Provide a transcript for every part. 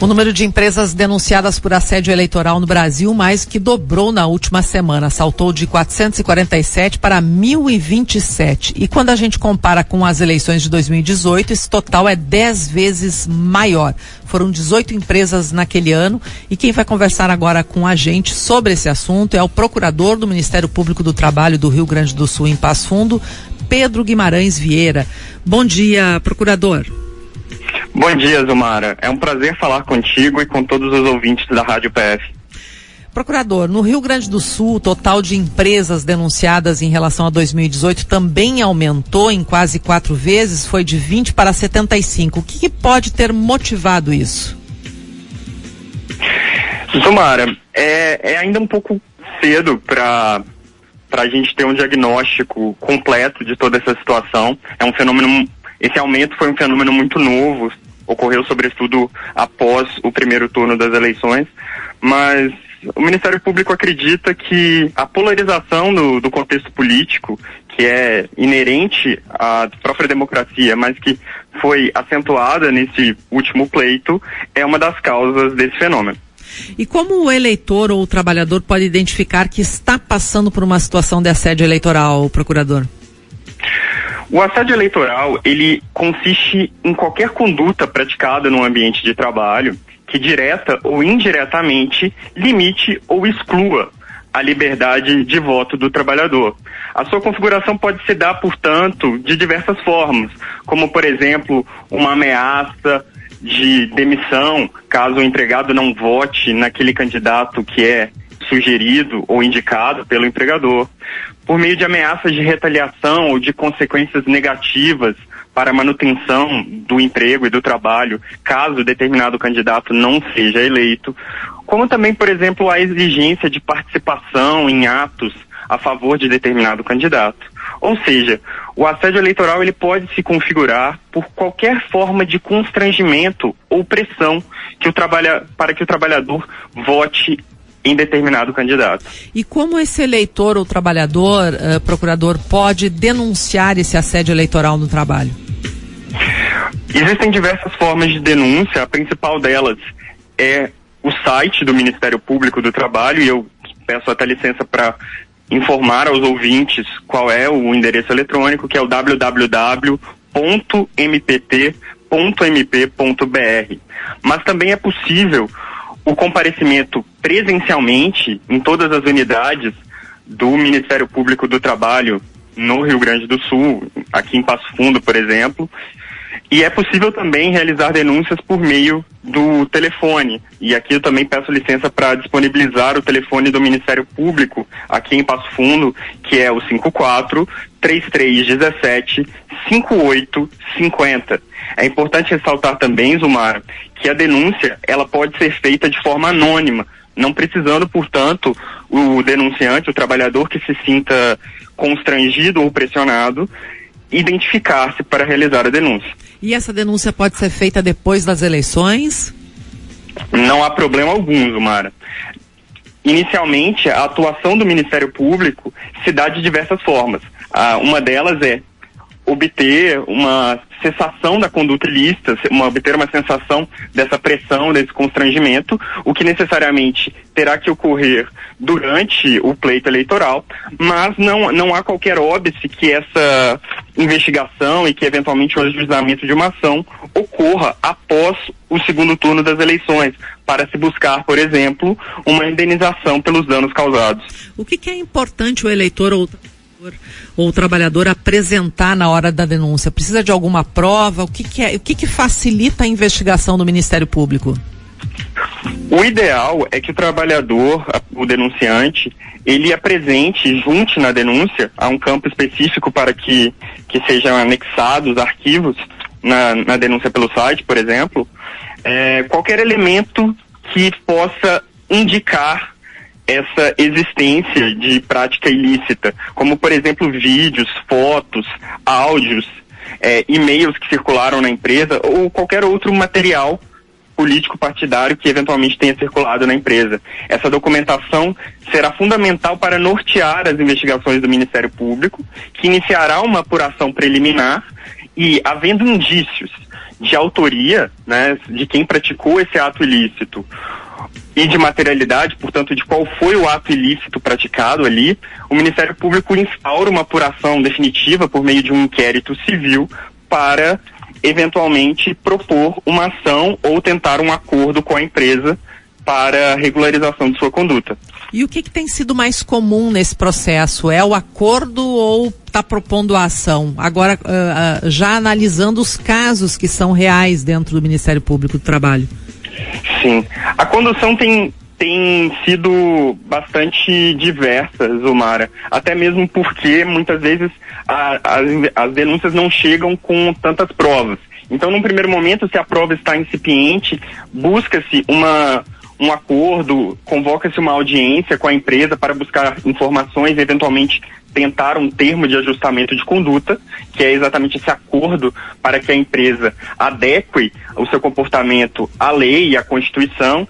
O número de empresas denunciadas por assédio eleitoral no Brasil mais que dobrou na última semana, saltou de 447 para 1027. E quando a gente compara com as eleições de 2018, esse total é 10 vezes maior. Foram 18 empresas naquele ano e quem vai conversar agora com a gente sobre esse assunto é o procurador do Ministério Público do Trabalho do Rio Grande do Sul em Passo Fundo, Pedro Guimarães Vieira. Bom dia, procurador. Bom dia, Zumara. É um prazer falar contigo e com todos os ouvintes da Rádio PF. Procurador, no Rio Grande do Sul, o total de empresas denunciadas em relação a 2018 também aumentou em quase quatro vezes, foi de 20 para 75. O que, que pode ter motivado isso? Zumara, é, é ainda um pouco cedo para para a gente ter um diagnóstico completo de toda essa situação. É um fenômeno esse aumento foi um fenômeno muito novo, ocorreu sobretudo após o primeiro turno das eleições, mas o Ministério Público acredita que a polarização do, do contexto político, que é inerente à própria democracia, mas que foi acentuada nesse último pleito, é uma das causas desse fenômeno. E como o eleitor ou o trabalhador pode identificar que está passando por uma situação de assédio eleitoral, procurador? O assédio eleitoral, ele consiste em qualquer conduta praticada no ambiente de trabalho que direta ou indiretamente limite ou exclua a liberdade de voto do trabalhador. A sua configuração pode se dar, portanto, de diversas formas, como, por exemplo, uma ameaça de demissão caso o empregado não vote naquele candidato que é sugerido ou indicado pelo empregador, por meio de ameaças de retaliação ou de consequências negativas para a manutenção do emprego e do trabalho, caso determinado candidato não seja eleito, como também, por exemplo, a exigência de participação em atos a favor de determinado candidato. Ou seja, o assédio eleitoral ele pode se configurar por qualquer forma de constrangimento ou pressão que o trabalha, para que o trabalhador vote em determinado candidato. E como esse eleitor ou trabalhador, uh, procurador, pode denunciar esse assédio eleitoral no trabalho? Existem diversas formas de denúncia. A principal delas é o site do Ministério Público do Trabalho, e eu peço até licença para informar aos ouvintes qual é o endereço eletrônico, que é o www.mpt.mp.br. Mas também é possível o comparecimento presencialmente em todas as unidades do Ministério Público do Trabalho no Rio Grande do Sul, aqui em Passo Fundo, por exemplo. E é possível também realizar denúncias por meio do telefone. E aqui eu também peço licença para disponibilizar o telefone do Ministério Público aqui em Passo Fundo, que é o 54 3317 5850. É importante ressaltar também, Zumar, que a denúncia ela pode ser feita de forma anônima, não precisando, portanto, o denunciante, o trabalhador que se sinta constrangido ou pressionado, identificar-se para realizar a denúncia. E essa denúncia pode ser feita depois das eleições? Não há problema algum, Zumara. Inicialmente, a atuação do Ministério Público se dá de diversas formas. Ah, uma delas é obter uma cessação da conduta ilícita, uma, obter uma sensação dessa pressão, desse constrangimento, o que necessariamente terá que ocorrer durante o pleito eleitoral, mas não, não há qualquer óbice que essa investigação e que eventualmente o ajuizamento de uma ação ocorra após o segundo turno das eleições, para se buscar, por exemplo, uma indenização pelos danos causados. O que, que é importante o eleitor ou ou o trabalhador apresentar na hora da denúncia? Precisa de alguma prova? O que, que é, o que, que facilita a investigação do Ministério Público? O ideal é que o trabalhador, o denunciante, ele apresente, junte na denúncia, a um campo específico para que, que sejam anexados arquivos na, na denúncia pelo site, por exemplo, é, qualquer elemento que possa indicar essa existência de prática ilícita, como por exemplo vídeos, fotos, áudios, é, e-mails que circularam na empresa ou qualquer outro material político partidário que eventualmente tenha circulado na empresa. Essa documentação será fundamental para nortear as investigações do Ministério Público, que iniciará uma apuração preliminar e, havendo indícios de autoria, né, de quem praticou esse ato ilícito e de materialidade, portanto, de qual foi o ato ilícito praticado ali, o Ministério Público instaura uma apuração definitiva por meio de um inquérito civil para eventualmente propor uma ação ou tentar um acordo com a empresa para regularização de sua conduta. E o que, que tem sido mais comum nesse processo? É o acordo ou está propondo a ação? Agora, uh, uh, já analisando os casos que são reais dentro do Ministério Público do Trabalho. Sim. A condução tem, tem sido bastante diversa, Zumara. Até mesmo porque muitas vezes a, as, as denúncias não chegam com tantas provas. Então, num primeiro momento, se a prova está incipiente, busca-se uma um acordo, convoca-se uma audiência com a empresa para buscar informações e eventualmente tentar um termo de ajustamento de conduta, que é exatamente esse acordo para que a empresa adeque o seu comportamento à lei e à Constituição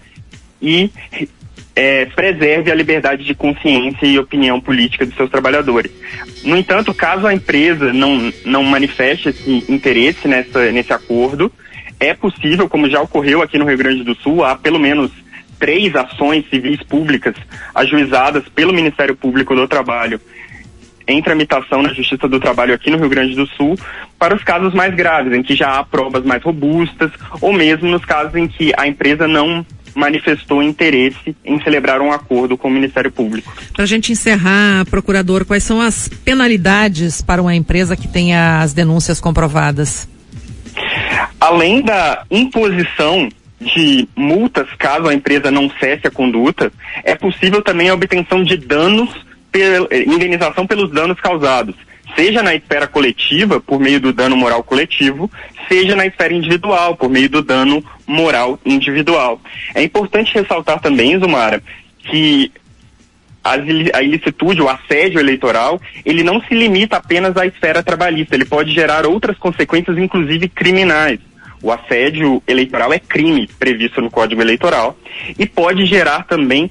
e é, preserve a liberdade de consciência e opinião política dos seus trabalhadores. No entanto, caso a empresa não, não manifeste esse interesse nessa, nesse acordo, é possível, como já ocorreu aqui no Rio Grande do Sul, há pelo menos três ações civis públicas ajuizadas pelo Ministério Público do Trabalho em tramitação na Justiça do Trabalho aqui no Rio Grande do Sul para os casos mais graves, em que já há provas mais robustas, ou mesmo nos casos em que a empresa não manifestou interesse em celebrar um acordo com o Ministério Público. Para a gente encerrar, procurador, quais são as penalidades para uma empresa que tenha as denúncias comprovadas? Além da imposição de multas caso a empresa não cesse a conduta, é possível também a obtenção de danos, eh, indenização pelos danos causados, seja na esfera coletiva, por meio do dano moral coletivo, seja na esfera individual, por meio do dano moral individual. É importante ressaltar também, Zumara, que a ilicitude, o assédio eleitoral, ele não se limita apenas à esfera trabalhista, ele pode gerar outras consequências, inclusive criminais. O assédio eleitoral é crime previsto no Código Eleitoral e pode gerar também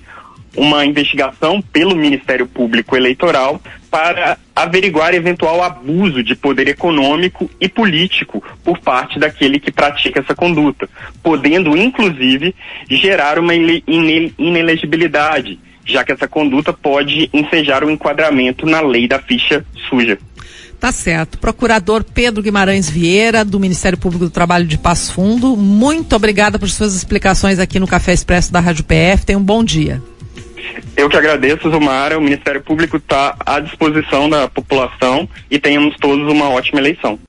uma investigação pelo Ministério Público Eleitoral para averiguar eventual abuso de poder econômico e político por parte daquele que pratica essa conduta, podendo inclusive gerar uma inelegibilidade, já que essa conduta pode ensejar o enquadramento na lei da ficha suja. Tá certo. Procurador Pedro Guimarães Vieira, do Ministério Público do Trabalho de Passo Fundo, muito obrigada por suas explicações aqui no Café Expresso da Rádio PF. Tenha um bom dia. Eu que agradeço, Zumara. O Ministério Público está à disposição da população e tenhamos todos uma ótima eleição.